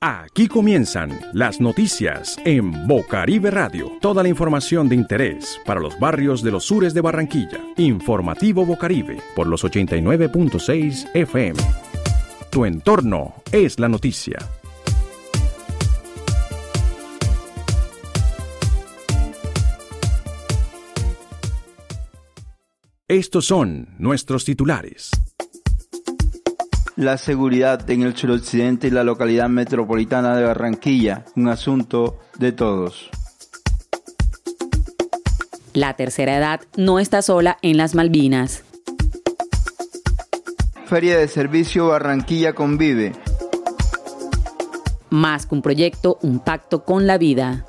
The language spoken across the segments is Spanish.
Aquí comienzan las noticias en Bocaribe Radio. Toda la información de interés para los barrios de los sures de Barranquilla. Informativo Bocaribe por los 89.6 FM. Tu entorno es la noticia. Estos son nuestros titulares. La seguridad en el suroccidente y la localidad metropolitana de Barranquilla, un asunto de todos. La tercera edad no está sola en las Malvinas. Feria de Servicio Barranquilla Convive. Más que un proyecto, un pacto con la vida.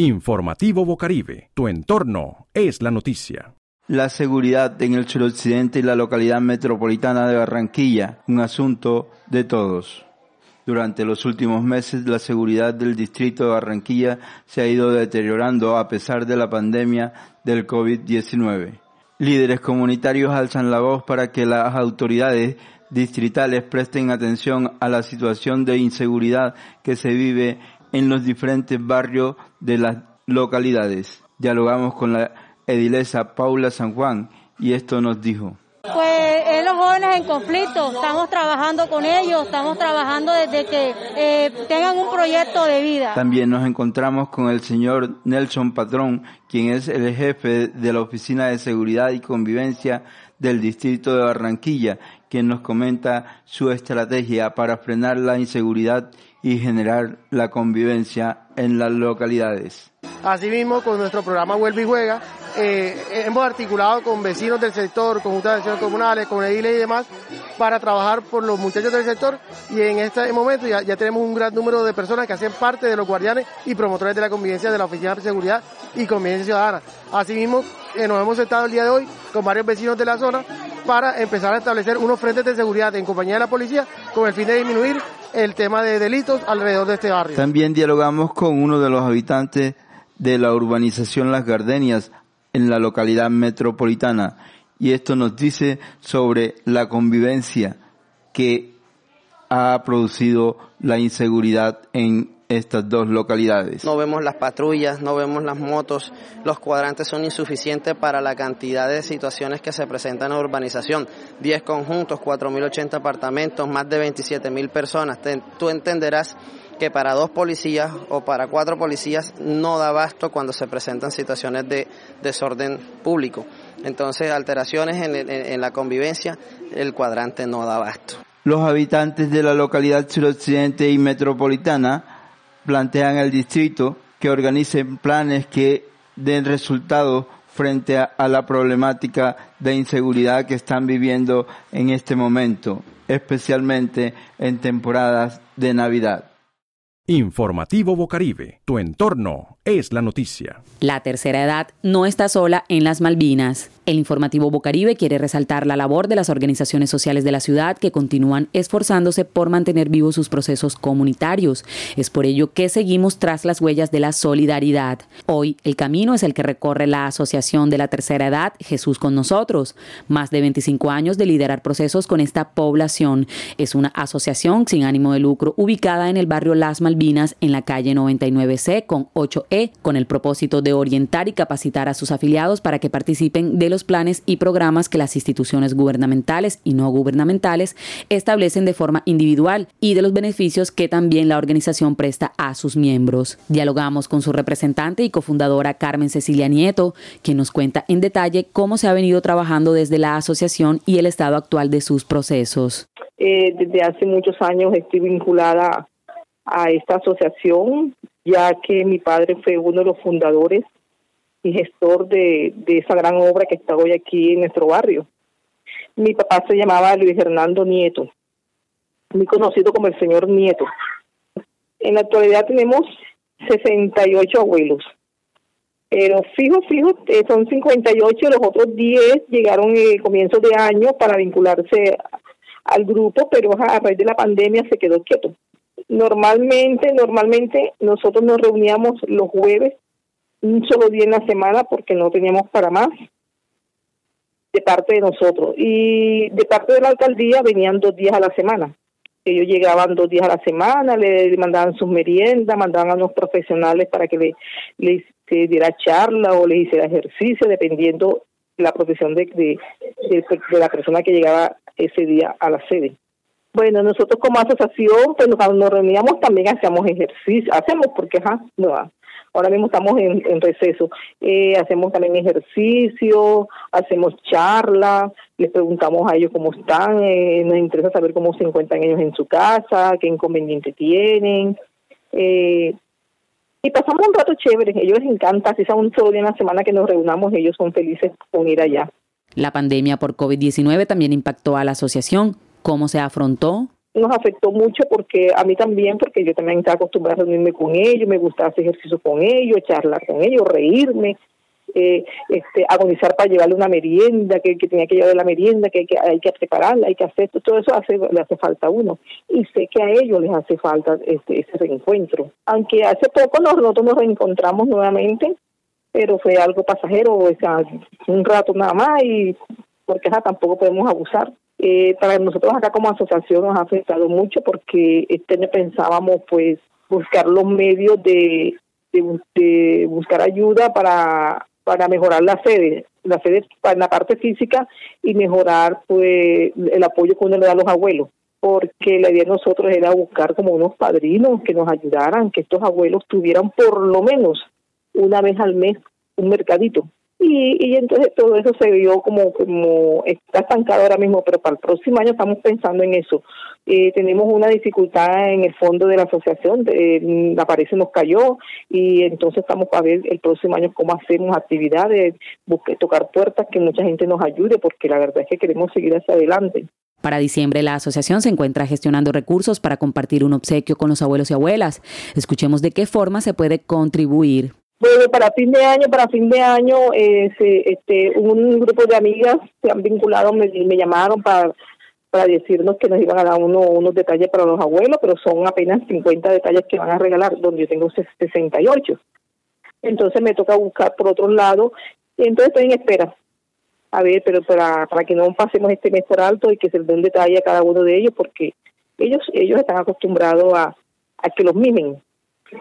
Informativo Bocaribe, tu entorno es la noticia. La seguridad en el suroccidente y la localidad metropolitana de Barranquilla, un asunto de todos. Durante los últimos meses la seguridad del distrito de Barranquilla se ha ido deteriorando a pesar de la pandemia del COVID-19. Líderes comunitarios alzan la voz para que las autoridades distritales presten atención a la situación de inseguridad que se vive en los diferentes barrios de las localidades. Dialogamos con la edilesa Paula San Juan y esto nos dijo. Pues es los jóvenes en conflicto, estamos trabajando con ellos, estamos trabajando desde que eh, tengan un proyecto de vida. También nos encontramos con el señor Nelson Patrón, quien es el jefe de la Oficina de Seguridad y Convivencia del Distrito de Barranquilla, quien nos comenta su estrategia para frenar la inseguridad y generar la convivencia en las localidades. Asimismo, con nuestro programa Vuelve y Juega, eh, hemos articulado con vecinos del sector, con juntas de acciones comunales, con ediles y demás, para trabajar por los muchachos del sector y en este momento ya, tenemos un gran número de personas que hacen parte de los guardianes y promotores de la convivencia de la Oficina de Seguridad y Convivencia Ciudadana. Asimismo, eh, nos hemos sentado el día de hoy con varios vecinos de la zona para empezar a establecer unos frentes de seguridad en compañía de la policía con el fin de disminuir el tema de delitos alrededor de este barrio. También dialogamos con uno de los habitantes de la urbanización Las Gardenias, en la localidad metropolitana. Y esto nos dice sobre la convivencia que ha producido la inseguridad en estas dos localidades. No vemos las patrullas, no vemos las motos, los cuadrantes son insuficientes para la cantidad de situaciones que se presentan en la urbanización. 10 conjuntos, 4.080 apartamentos, más de 27.000 personas. tú entenderás que para dos policías o para cuatro policías no da abasto cuando se presentan situaciones de desorden público. Entonces, alteraciones en, la convivencia, el cuadrante no da abasto. Los habitantes de la localidad suroccidente y metropolitana plantean al distrito que organicen planes que den resultados frente a la problemática de inseguridad que están viviendo en este momento, especialmente en temporadas de Navidad. Informativo Bocaribe, tu entorno es la noticia. La tercera edad no está sola en las Malvinas. El informativo Bocaribe quiere resaltar la labor de las organizaciones sociales de la ciudad que continúan esforzándose por mantener vivos sus procesos comunitarios. Es por ello que seguimos tras las huellas de la solidaridad. Hoy el camino es el que recorre la Asociación de la Tercera Edad Jesús con nosotros. Más de 25 años de liderar procesos con esta población. Es una asociación sin ánimo de lucro ubicada en el barrio Las Malvinas en la calle 99C con 8E con el propósito de orientar y capacitar a sus afiliados para que participen de los planes y programas que las instituciones gubernamentales y no gubernamentales establecen de forma individual y de los beneficios que también la organización presta a sus miembros. Dialogamos con su representante y cofundadora Carmen Cecilia Nieto, quien nos cuenta en detalle cómo se ha venido trabajando desde la asociación y el estado actual de sus procesos. Eh, desde hace muchos años estoy vinculada a esta asociación, ya que mi padre fue uno de los fundadores y gestor de, esa gran obra que está hoy aquí en nuestro barrio. Mi papá se llamaba Luis Hernando Nieto, muy conocido como el señor Nieto. En la actualidad tenemos 68 abuelos, pero fijo, fijo, eh, son 58, los otros 10 llegaron en comienzos de año para vincularse al grupo, pero a raíz de la pandemia se quedó quieto. Normalmente, normalmente nosotros nos reuníamos los jueves un solo día en la semana porque no teníamos para más de parte de nosotros. Y de parte de la alcaldía venían dos días a la semana. Ellos llegaban dos días a la semana, le mandaban sus meriendas, mandaban a los profesionales para que le, les diera charla o les hiciera ejercicio, dependiendo la profesión de, de, de, la persona que llegaba ese día a la sede. Bueno, nosotros como asociación, pues cuando nos reuníamos también hacíamos ejercicio, hacemos porque, ajá, ahora mismo estamos en, receso. Eh, hacemos también ejercicio, hacemos charlas, les preguntamos a ellos cómo están, eh, nos interesa saber cómo se encuentran ellos en su casa, qué inconveniente tienen. Eh, y pasamos un rato chévere, ellos les encanta, si sea un solo día en la semana que nos reunamos, ellos son felices con ir allá. La pandemia por COVID-19 también impactó a la asociación. ¿Cómo se afrontó? nos afectó mucho porque a mí también, porque yo también estaba acostumbrada a reunirme con ellos, me gustaba hacer ejercicio con ellos, charlar con ellos, reírme, eh, este, agonizar para llevarle una merienda, que, tenía que llevar la merienda, que, hay que prepararla, hay que hacer, todo eso hace, le hace falta a uno. Y sé que a ellos les hace falta este, ese reencuentro. Aunque hace poco nosotros nos reencontramos nuevamente, pero fue algo pasajero, o sea, un rato nada más, y porque tampoco podemos abusar. Eh, para nosotros acá como asociación nos ha afectado mucho porque este pensábamos pues buscar los medios de, de, buscar ayuda para, para mejorar la sede, la sede en la parte física y mejorar pues el apoyo que uno le da a los abuelos. Porque la idea de nosotros era buscar como unos padrinos que nos ayudaran, que estos abuelos tuvieran por lo menos una vez al mes un mercadito y, y entonces todo eso se vio como, como está estancado ahora mismo, pero para el próximo año estamos pensando en eso. Eh, tenemos una dificultad en el fondo de la asociación, de, la pared nos cayó y entonces estamos para ver el próximo año cómo hacemos actividades, busque, tocar puertas, que mucha gente nos ayude, porque la verdad es que queremos seguir hacia adelante. Para diciembre, la asociación se encuentra gestionando recursos para compartir un obsequio con los abuelos y abuelas. Escuchemos de qué forma se puede contribuir. Bueno, para fin de año, para fin de año, eh, este, un grupo de amigas se han vinculado, me, me llamaron para, para decirnos que nos iban a dar uno, unos detalles para los abuelos, pero son apenas 50 detalles que van a regalar, donde yo tengo 68. Entonces me toca buscar por otro lado, entonces estoy en espera. A ver, pero para, para que no pasemos este mes por alto y que se les dé un detalle a cada uno de ellos, porque ellos ellos están acostumbrados a, a que los mimen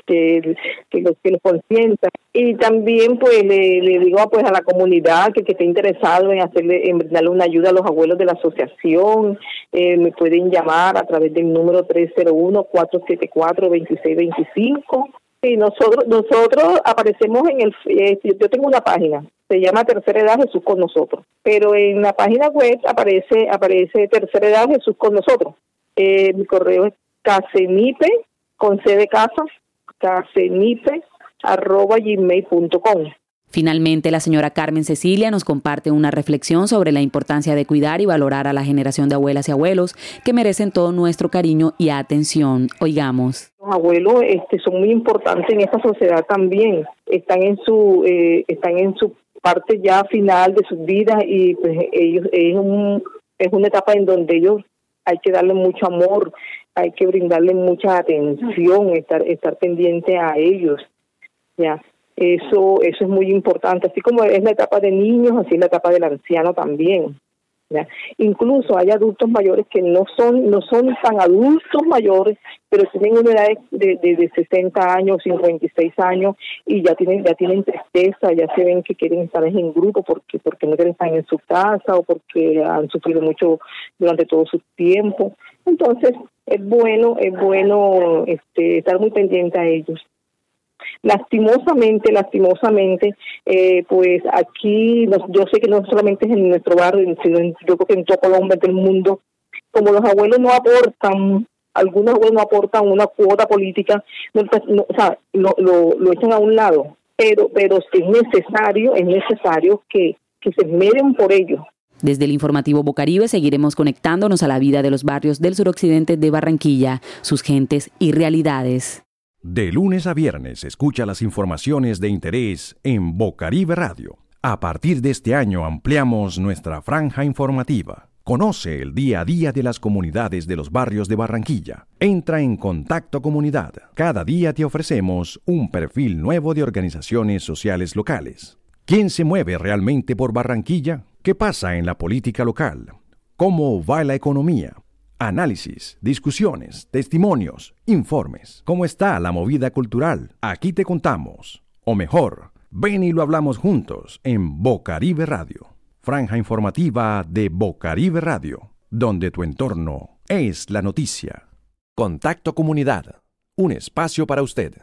que, que los que los consientan. Y también pues le, le, digo pues a la comunidad que, que esté interesado en hacerle en darle una ayuda a los abuelos de la asociación eh, me pueden llamar a través del número 301 474 2625 y nosotros nosotros aparecemos en el eh, yo tengo una página se llama Tercera Edad Jesús con nosotros pero en la página web aparece aparece Tercera Edad Jesús con nosotros. Eh, mi correo es casenipe con C de casa gmail.com Finalmente, la señora Carmen Cecilia nos comparte una reflexión sobre la importancia de cuidar y valorar a la generación de abuelas y abuelos que merecen todo nuestro cariño y atención. Oigamos. Los abuelos este, son muy importantes en esta sociedad también. Están en su eh, están en su parte ya final de sus vidas y pues ellos es un es una etapa en donde ellos hay que darle mucho amor, hay que brindarle mucha atención, estar estar pendiente a ellos. Ya, eso eso es muy importante, así como es la etapa de niños, así es la etapa del anciano también. Incluso hay adultos mayores que no son no son tan adultos mayores, pero tienen una edad de, de, de 60 años, 56 años y ya tienen ya tienen tristeza, ya se ven que quieren estar en grupo porque porque no quieren estar en su casa o porque han sufrido mucho durante todo su tiempo. Entonces, es bueno, es bueno este, estar muy pendiente a ellos. Lastimosamente, lastimosamente, eh, pues aquí, yo sé que no solamente es en nuestro barrio, sino en, yo creo que en todo Colombia, del mundo, como los abuelos no aportan, algunos abuelos no aportan una cuota política, o sea, lo, lo, echan a un lado, pero, pero es necesario, es necesario que, que se meden por ellos, desde el informativo Bocaribe seguiremos conectándonos a la vida de los barrios del suroccidente de Barranquilla, sus gentes y realidades. De lunes a viernes escucha las informaciones de interés en Bocaribe Radio. A partir de este año ampliamos nuestra franja informativa Conoce el día a día de las comunidades de los barrios de Barranquilla. Entra en Contacto Comunidad. Cada día te ofrecemos un perfil nuevo de organizaciones sociales locales. ¿Quién se mueve realmente por Barranquilla? ¿Qué pasa en la política local? ¿Cómo va la economía? Análisis, discusiones, testimonios, informes. ¿Cómo está la movida cultural? Aquí te contamos. O mejor, ven y lo hablamos juntos en Bocaribe Radio franja informativa de Bocaribe Radio, donde tu entorno es la noticia. Contacto Comunidad, un espacio para usted.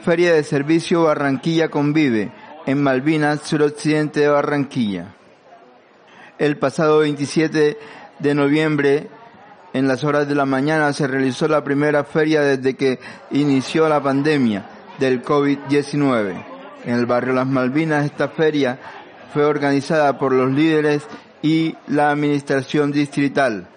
Feria de Servicio Barranquilla Convive, en Malvinas, suroccidente de Barranquilla. El pasado 27 de noviembre, en las horas de la mañana, se realizó la primera feria desde que inició la pandemia del COVID-19. En el barrio Las Malvinas esta feria fue organizada por los líderes y la administración distrital.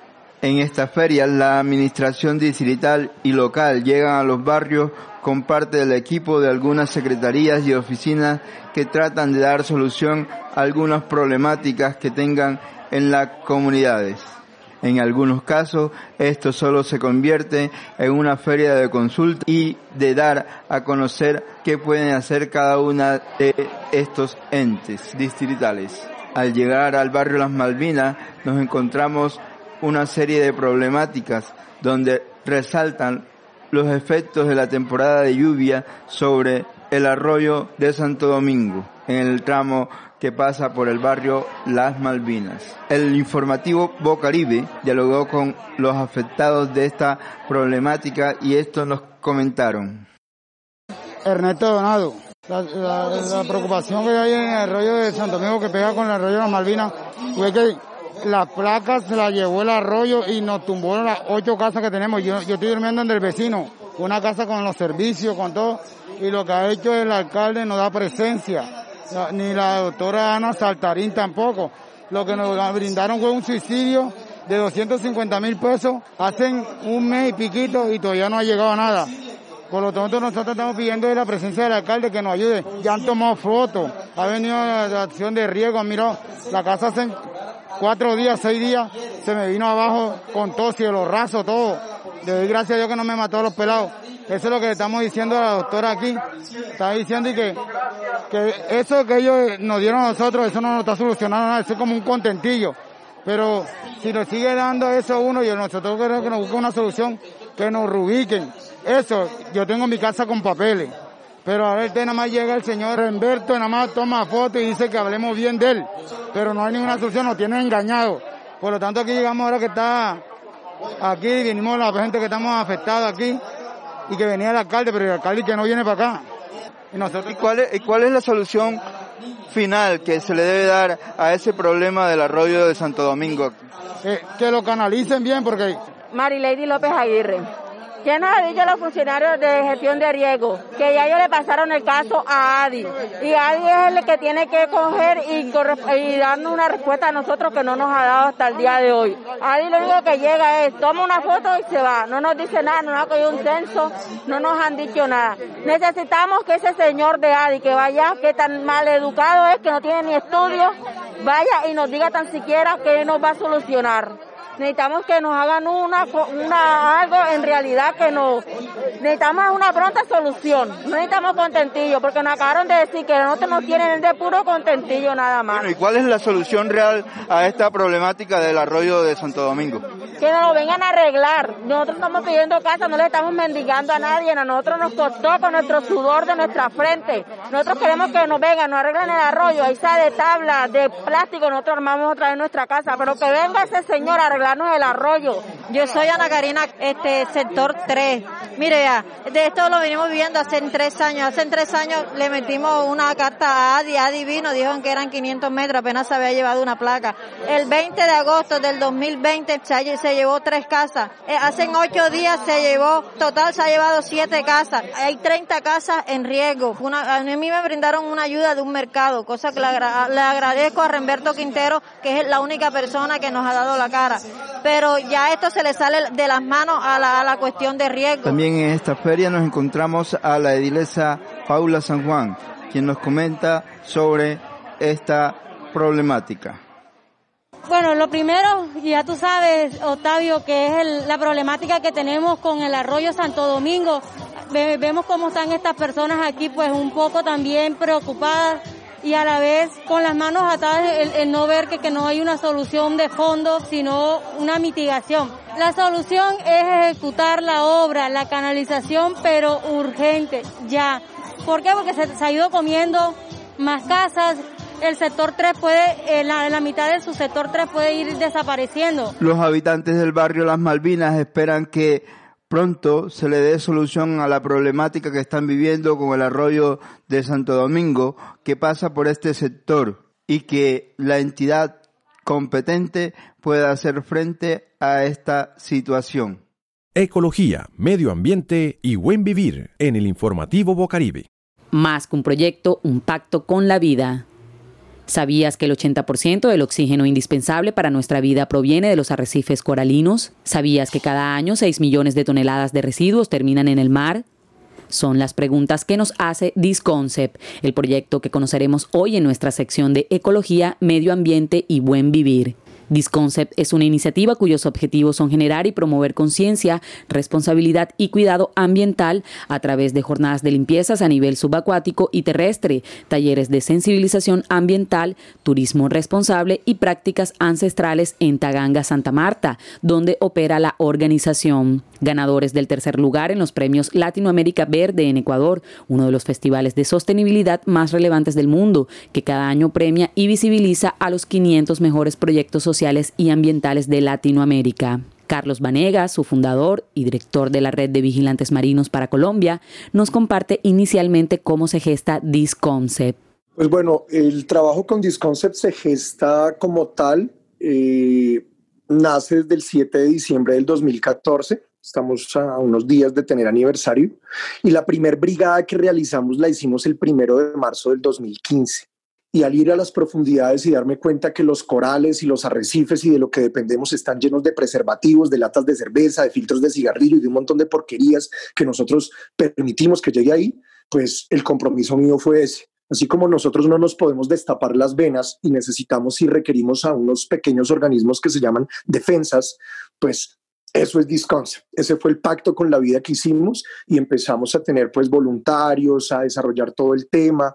En esta feria la administración distrital y local llegan a los barrios con parte del equipo de algunas secretarías y oficinas que tratan de dar solución a algunas problemáticas que tengan en las comunidades. En algunos casos, esto solo se convierte en una feria de consulta y de dar a conocer qué pueden hacer cada una de estos entes distritales. Al llegar al barrio Las Malvinas, nos encontramos una serie de problemáticas donde resaltan los efectos de la temporada de lluvia sobre el arroyo de Santo Domingo en el tramo que pasa por el barrio Las Malvinas. El informativo Bocaribe dialogó con los afectados de esta problemática y esto nos comentaron. Ernesto Donado, la, preocupación que hay en el arroyo de Santo Domingo que pega con el arroyo de Las Malvinas fue las placas se las llevó el arroyo y nos tumbó las ocho casas que tenemos. Yo, yo estoy durmiendo en el vecino, una casa con los servicios, con todo, y lo que ha hecho el alcalde no da presencia ni la doctora Ana Saltarín tampoco. Lo que nos brindaron fue un suicidio de 250 mil pesos hace un mes y piquito y todavía no ha llegado nada. Por lo tanto, nosotros estamos pidiendo de la presencia del alcalde que nos ayude. Ya han tomado fotos, ha venido la, acción de riego, mirado la casa hace cuatro días, seis días, se me vino abajo con tos y los raso, todo. Le doy gracias a Dios que no me mató a los pelados. Eso es lo que le estamos diciendo a la doctora aquí. Está diciendo que, que eso que ellos nos dieron a nosotros, eso no nos está solucionando nada, eso es como un contentillo. Pero si nos sigue dando eso uno, y nosotros queremos que nos busquen una solución, que nos rubiquen. Eso, yo tengo mi casa con papeles. Pero a ver, nada más llega el señor Humberto, nada más toma foto y dice que hablemos bien de él. Pero no hay ninguna solución, nos tiene engañado. Por lo tanto, aquí llegamos ahora que está, aquí vinimos la gente que estamos afectados aquí y que venía el alcalde, pero el alcalde que no viene para acá. ¿Y, nosotros... ¿Y cuál, es, cuál es la solución final que se le debe dar a ese problema del arroyo de Santo Domingo? Eh, que lo canalicen bien porque... Marilady López Aguirre. ¿Qué nos ha dicho los funcionarios de gestión de riesgo? Que ya ellos le pasaron el caso a ADI. Y ADI es el que tiene que coger y, y darnos una respuesta a nosotros que no nos ha dado hasta el día de hoy. ADI lo único que llega es, toma una foto y se va. No nos dice nada, no nos ha cogido un censo, no nos han dicho nada. Necesitamos que ese señor de ADI que vaya, que tan mal educado es, que no tiene ni estudios, vaya y nos diga tan siquiera que nos va a solucionar necesitamos que nos hagan una, una algo en realidad que nos necesitamos una pronta solución, no necesitamos contentillo, porque nos acabaron de decir que nosotros no tienen de puro contentillo nada más. ¿y cuál es la solución real a esta problemática del arroyo de Santo Domingo? Que nos lo vengan a arreglar. Nosotros estamos pidiendo casa, no le estamos mendigando a nadie, a nosotros nos costó con nuestro sudor de nuestra frente. Nosotros queremos que nos vengan, nos arreglen el arroyo, ahí está de tabla, de plástico, nosotros armamos otra vez nuestra casa, pero que venga ese señor a arreglar el arroyo. Yo soy Ana Karina, este sector 3. Mire, ya, de esto lo venimos viviendo hace tres años. Hace tres años le metimos una carta a Adi, Adi vino, dijeron que eran 500 metros, apenas se había llevado una placa. El 20 de agosto del 2020 se, llevó tres casas. Eh, hace ocho días se llevó, total se ha llevado siete casas. Hay 30 casas en riesgo. Una, a mí me brindaron una ayuda de un mercado, cosa que le, le agradezco a Remberto Quintero, que es la única persona que nos ha dado la cara pero ya esto se le sale de las manos a la, a la cuestión de riesgo. También en esta feria nos encontramos a la edilesa Paula San Juan, quien nos comenta sobre esta problemática. Bueno, lo primero, ya tú sabes, Octavio, que es la problemática que tenemos con el arroyo Santo Domingo. vemos cómo están estas personas aquí, pues un poco también preocupadas y a la vez con las manos atadas el, no ver que, que, no hay una solución de fondo, sino una mitigación. La solución es ejecutar la obra, la canalización, pero urgente, ya. ¿Por qué? Porque se, se ha ido comiendo más casas, el sector 3 puede, en la, mitad de su sector 3 puede ir desapareciendo. Los habitantes del barrio Las Malvinas esperan que pronto se le dé solución a la problemática que están viviendo con el arroyo de Santo Domingo que pasa por este sector y que la entidad competente pueda hacer frente a esta situación. Ecología, medio ambiente y buen vivir en el informativo Bocaribe. Más que un proyecto, un pacto con la vida. ¿Sabías que el 80% del oxígeno indispensable para nuestra vida proviene de los arrecifes coralinos? ¿Sabías que cada año 6 millones de toneladas de residuos terminan en el mar? Son las preguntas que nos hace Disconcept, el proyecto que conoceremos hoy en nuestra sección de Ecología, Medio Ambiente y Buen Vivir. Disconcept es una iniciativa cuyos objetivos son generar y promover conciencia, responsabilidad y cuidado ambiental a través de jornadas de limpiezas a nivel subacuático y terrestre, talleres de sensibilización ambiental, turismo responsable y prácticas ancestrales en Taganga, Santa Marta, donde opera la organización. Ganadores del tercer lugar en los premios Latinoamérica Verde en Ecuador, uno de los festivales de sostenibilidad más relevantes del mundo, que cada año premia y visibiliza a los 500 mejores proyectos sociales y ambientales de Latinoamérica. Carlos Vanegas, su fundador y director de la Red de Vigilantes Marinos para Colombia, nos comparte inicialmente cómo se gesta Disconcept. Pues bueno, el trabajo con Disconcept se gesta como tal, eh, nace desde el 7 de diciembre del 2014, estamos a unos días de tener aniversario, y la primer brigada que realizamos la hicimos el primero de marzo del 2015 y al ir a las profundidades y darme cuenta que los corales y los arrecifes y de lo que dependemos están llenos de preservativos, de latas de cerveza, de filtros de cigarrillo y de un montón de porquerías que nosotros permitimos que llegue ahí, pues el compromiso mío fue ese. Así como nosotros no nos podemos destapar las venas y necesitamos y requerimos a unos pequeños organismos que se llaman defensas, pues eso es Disconcept. Ese fue el pacto con la vida que hicimos y empezamos a tener pues voluntarios, a desarrollar todo el tema,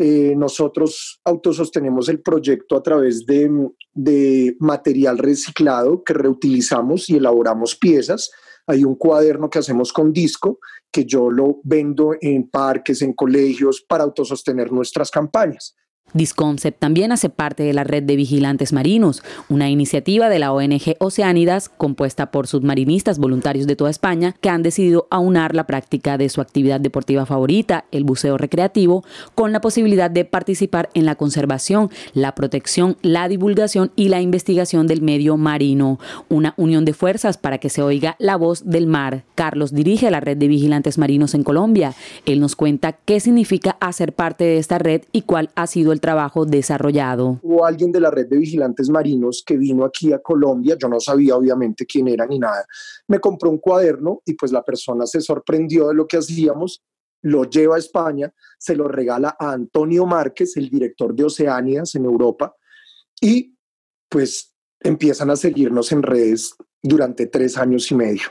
eh, nosotros autosostenemos el proyecto a través de, de, material reciclado que reutilizamos y elaboramos piezas. Hay un cuaderno que hacemos con disco que yo lo vendo en parques, en colegios para autosostener nuestras campañas. Disconcept también hace parte de la red de vigilantes marinos, una iniciativa de la ONG Oceánidas compuesta por submarinistas voluntarios de toda España que han decidido aunar la práctica de su actividad deportiva favorita, el buceo recreativo, con la posibilidad de participar en la conservación, la protección, la divulgación y la investigación del medio marino, una unión de fuerzas para que se oiga la voz del mar. Carlos dirige la red de vigilantes marinos en Colombia. Él nos cuenta qué significa hacer parte de esta red y cuál ha sido el trabajo desarrollado. Hubo alguien de la red de vigilantes marinos que vino aquí a Colombia, yo no sabía obviamente quién era ni nada, me compró un cuaderno y pues la persona se sorprendió de lo que hacíamos, lo lleva a España, se lo regala a Antonio Márquez, el director de Oceánias en Europa, y pues empiezan a seguirnos en redes durante tres años y medio.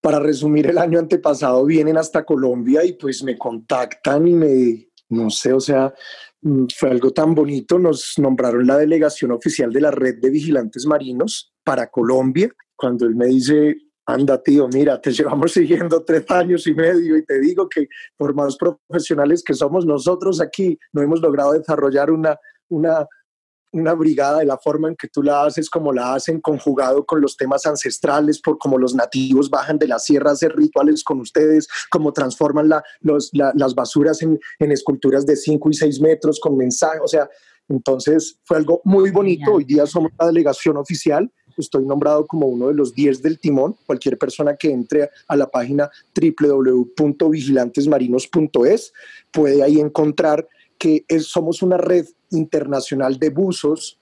Para resumir, el año antepasado vienen hasta Colombia y pues me contactan y me no sé, o sea, mm, fue algo tan bonito. Nos nombraron la delegación oficial de la red de vigilantes marinos para Colombia. Cuando él me dice, anda tío, mira, te llevamos siguiendo tres años y medio y te digo que por más profesionales que somos nosotros aquí, no hemos logrado desarrollar una, una, una brigada de la forma en que tú la haces, como la hacen, conjugado con los temas ancestrales, por como los nativos bajan de la sierra a hacer rituales con ustedes, cómo transforman la, los, las basuras en, en, esculturas de 5 y 6 metros con mensaje, o sea, entonces fue algo muy bonito. Hoy día somos la delegación oficial. Estoy nombrado como uno de los 10 del timón. Cualquier persona que entre a la página www.vigilantesmarinos.es puede ahí encontrar que somos una red internacional de buzos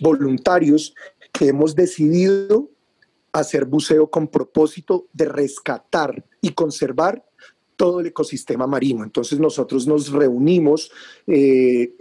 voluntarios que hemos decidido hacer buceo con propósito de rescatar y conservar todo el ecosistema marino. Entonces nosotros nos reunimos eh,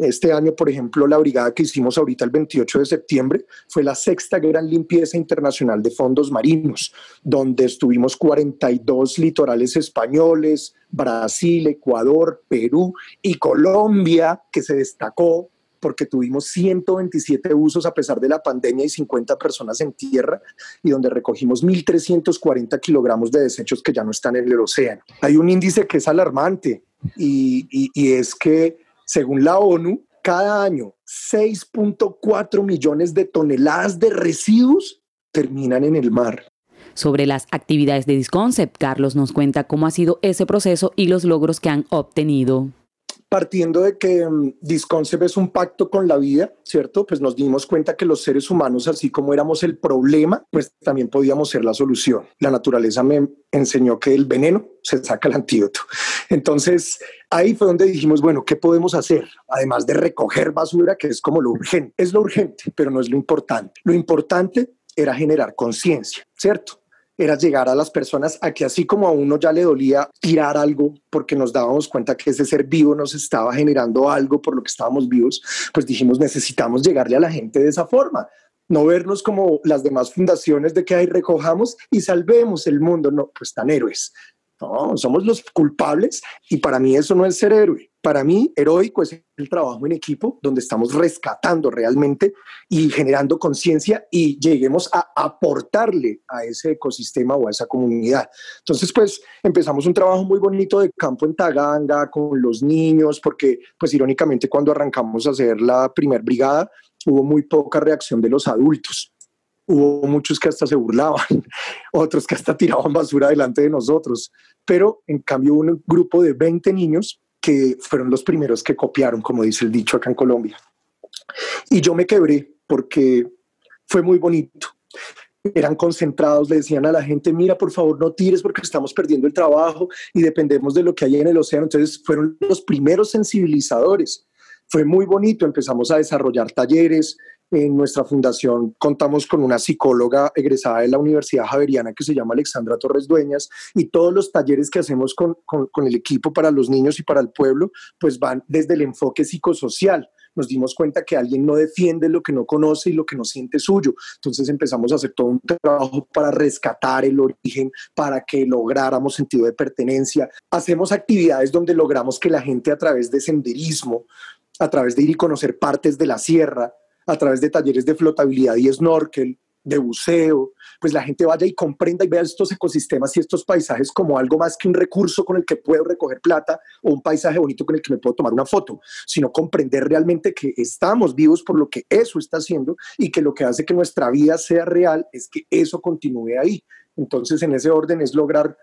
este año, por ejemplo, la brigada que hicimos ahorita el 28 de septiembre fue la sexta gran limpieza internacional de fondos marinos, donde estuvimos 42 litorales españoles, Brasil, Ecuador, Perú y Colombia, que se destacó porque tuvimos 127 usos a pesar de la pandemia y 50 personas en tierra y donde recogimos 1.340 kilogramos de desechos que ya no están en el océano. Hay un índice que es alarmante y, es que según la ONU, cada año 6.4 millones de toneladas de residuos terminan en el mar. Sobre las actividades de Disconcept, Carlos nos cuenta cómo ha sido ese proceso y los logros que han obtenido partiendo de que um, Disconcept es un pacto con la vida, ¿cierto? Pues nos dimos cuenta que los seres humanos, así como éramos el problema, pues también podíamos ser la solución. La naturaleza me enseñó que el veneno se saca el antídoto. Entonces, ahí fue donde dijimos, bueno, ¿qué podemos hacer? Además de recoger basura, que es como lo urgente. Es lo urgente, pero no es lo importante. Lo importante era generar conciencia, ¿cierto? Era llegar a las personas a que así como a uno ya le dolía tirar algo porque nos dábamos cuenta que ese ser vivo nos estaba generando algo por lo que estábamos vivos, pues dijimos necesitamos llegarle a la gente de esa forma, no vernos como las demás fundaciones de que ahí recojamos y salvemos el mundo, no, pues tan héroes. No, somos los culpables y para mí eso no es ser héroe. Para mí, heroico es el trabajo en equipo donde estamos rescatando realmente y generando conciencia y lleguemos a aportarle a ese ecosistema o a esa comunidad. Entonces, pues empezamos un trabajo muy bonito de campo en Taganga con los niños, porque pues irónicamente cuando arrancamos a hacer la primer brigada hubo muy poca reacción de los adultos hubo muchos que hasta se burlaban, otros que hasta tiraban basura delante de nosotros, pero en cambio un grupo de 20 niños que fueron los primeros que copiaron, como dice el dicho acá en Colombia. Y yo me quebré porque fue muy bonito. Eran concentrados, le decían a la gente, mira, por favor, no tires porque estamos perdiendo el trabajo y dependemos de lo que hay en el océano. Entonces fueron los primeros sensibilizadores. Fue muy bonito, empezamos a desarrollar talleres, en nuestra fundación contamos con una psicóloga egresada de la Universidad Javeriana que se llama Alexandra Torres Dueñas y todos los talleres que hacemos con, con, el equipo para los niños y para el pueblo pues van desde el enfoque psicosocial nos dimos cuenta que alguien no defiende lo que no conoce y lo que no siente suyo. Entonces empezamos a hacer todo un trabajo para rescatar el origen, para que lográramos sentido de pertenencia. Hacemos actividades donde logramos que la gente a través de senderismo, a través de ir y conocer partes de la sierra, a través de talleres de flotabilidad y snorkel, de buceo, pues la gente vaya y comprenda y vea estos ecosistemas y estos paisajes como algo más que un recurso con el que puedo recoger plata o un paisaje bonito con el que me puedo tomar una foto, sino comprender realmente que estamos vivos por lo que eso está haciendo y que lo que hace que nuestra vida sea real es que eso continúe ahí. Entonces, en ese orden es lograr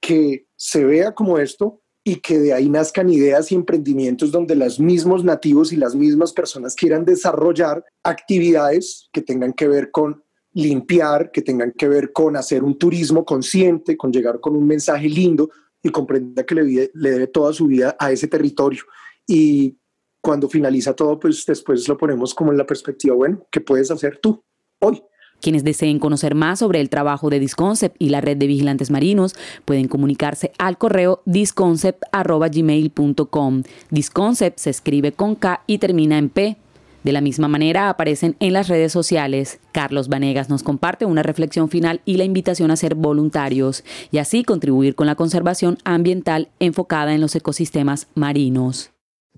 que se vea como esto, y que de ahí nazcan ideas y emprendimientos donde los mismos nativos y las mismas personas quieran desarrollar actividades que tengan que ver con limpiar, que tengan que ver con hacer un turismo consciente, con llegar con un mensaje lindo y comprenda que le, le debe toda su vida a ese territorio. Y cuando finaliza todo, pues después lo ponemos como en la perspectiva, bueno, ¿qué puedes hacer tú hoy? Quienes deseen conocer más sobre el trabajo de Disconcept y la red de vigilantes marinos pueden comunicarse al correo disconcept.gmail.com. Disconcept se escribe con K y termina en P. De la misma manera aparecen en las redes sociales. Carlos Vanegas nos comparte una reflexión final y la invitación a ser voluntarios y así contribuir con la conservación ambiental enfocada en los ecosistemas marinos.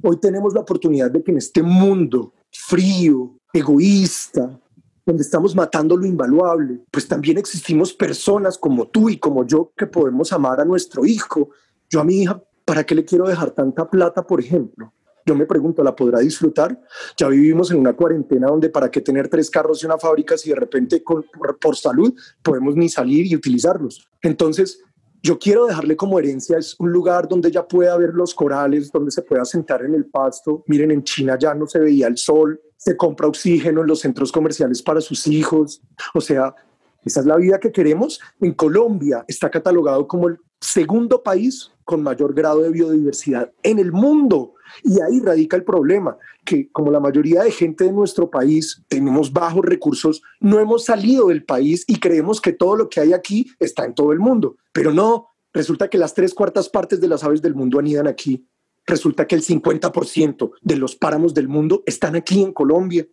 Hoy tenemos la oportunidad de que en este mundo frío, egoísta, donde estamos matando lo invaluable, pues también existimos personas como tú y como yo que podemos amar a nuestro hijo. Yo a mi hija, ¿para qué le quiero dejar tanta plata, por ejemplo? Yo me pregunto, ¿la podrá disfrutar? Ya vivimos en una cuarentena donde para qué tener tres carros y una fábrica si de repente por, por salud podemos ni salir y utilizarlos. Entonces, yo quiero dejarle como herencia, es un lugar donde ella pueda ver los corales, donde se pueda sentar en el pasto. Miren, en China ya no se veía el sol, se compra oxígeno en los centros comerciales para sus hijos. O sea, esa es la vida que queremos. En Colombia está catalogado como el segundo país con mayor grado de biodiversidad en el mundo. Y ahí radica el problema, que como la mayoría de gente de nuestro país tenemos bajos recursos, no hemos salido del país y creemos que todo lo que hay aquí está en todo el mundo. Pero no, Resulta que las tres cuartas partes de las aves del mundo anidan aquí. Resulta que el 50% de los páramos del mundo están aquí en Colombia.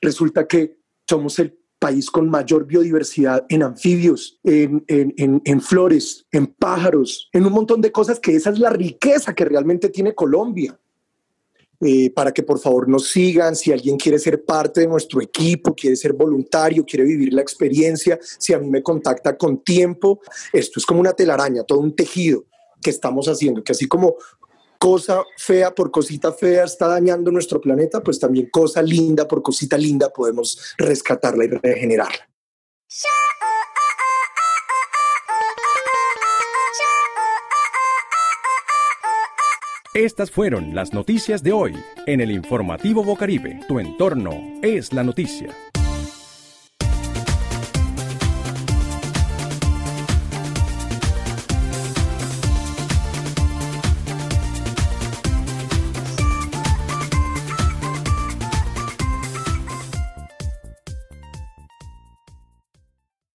Resulta que somos el país con mayor biodiversidad en anfibios, en, en, flores, en pájaros, en un montón de cosas que esa es la riqueza que realmente tiene Colombia. Eh, para que por favor nos sigan, si alguien quiere ser parte de nuestro equipo, quiere ser voluntario, quiere vivir la experiencia, si a mí me contacta con tiempo, esto es como una telaraña, todo un tejido que estamos haciendo, que así como cosa fea por cosita fea está dañando nuestro planeta, pues también cosa linda por cosita linda podemos rescatarla y regenerarla. Estas fueron las noticias de hoy en el informativo Bocaribe. Tu entorno es la noticia.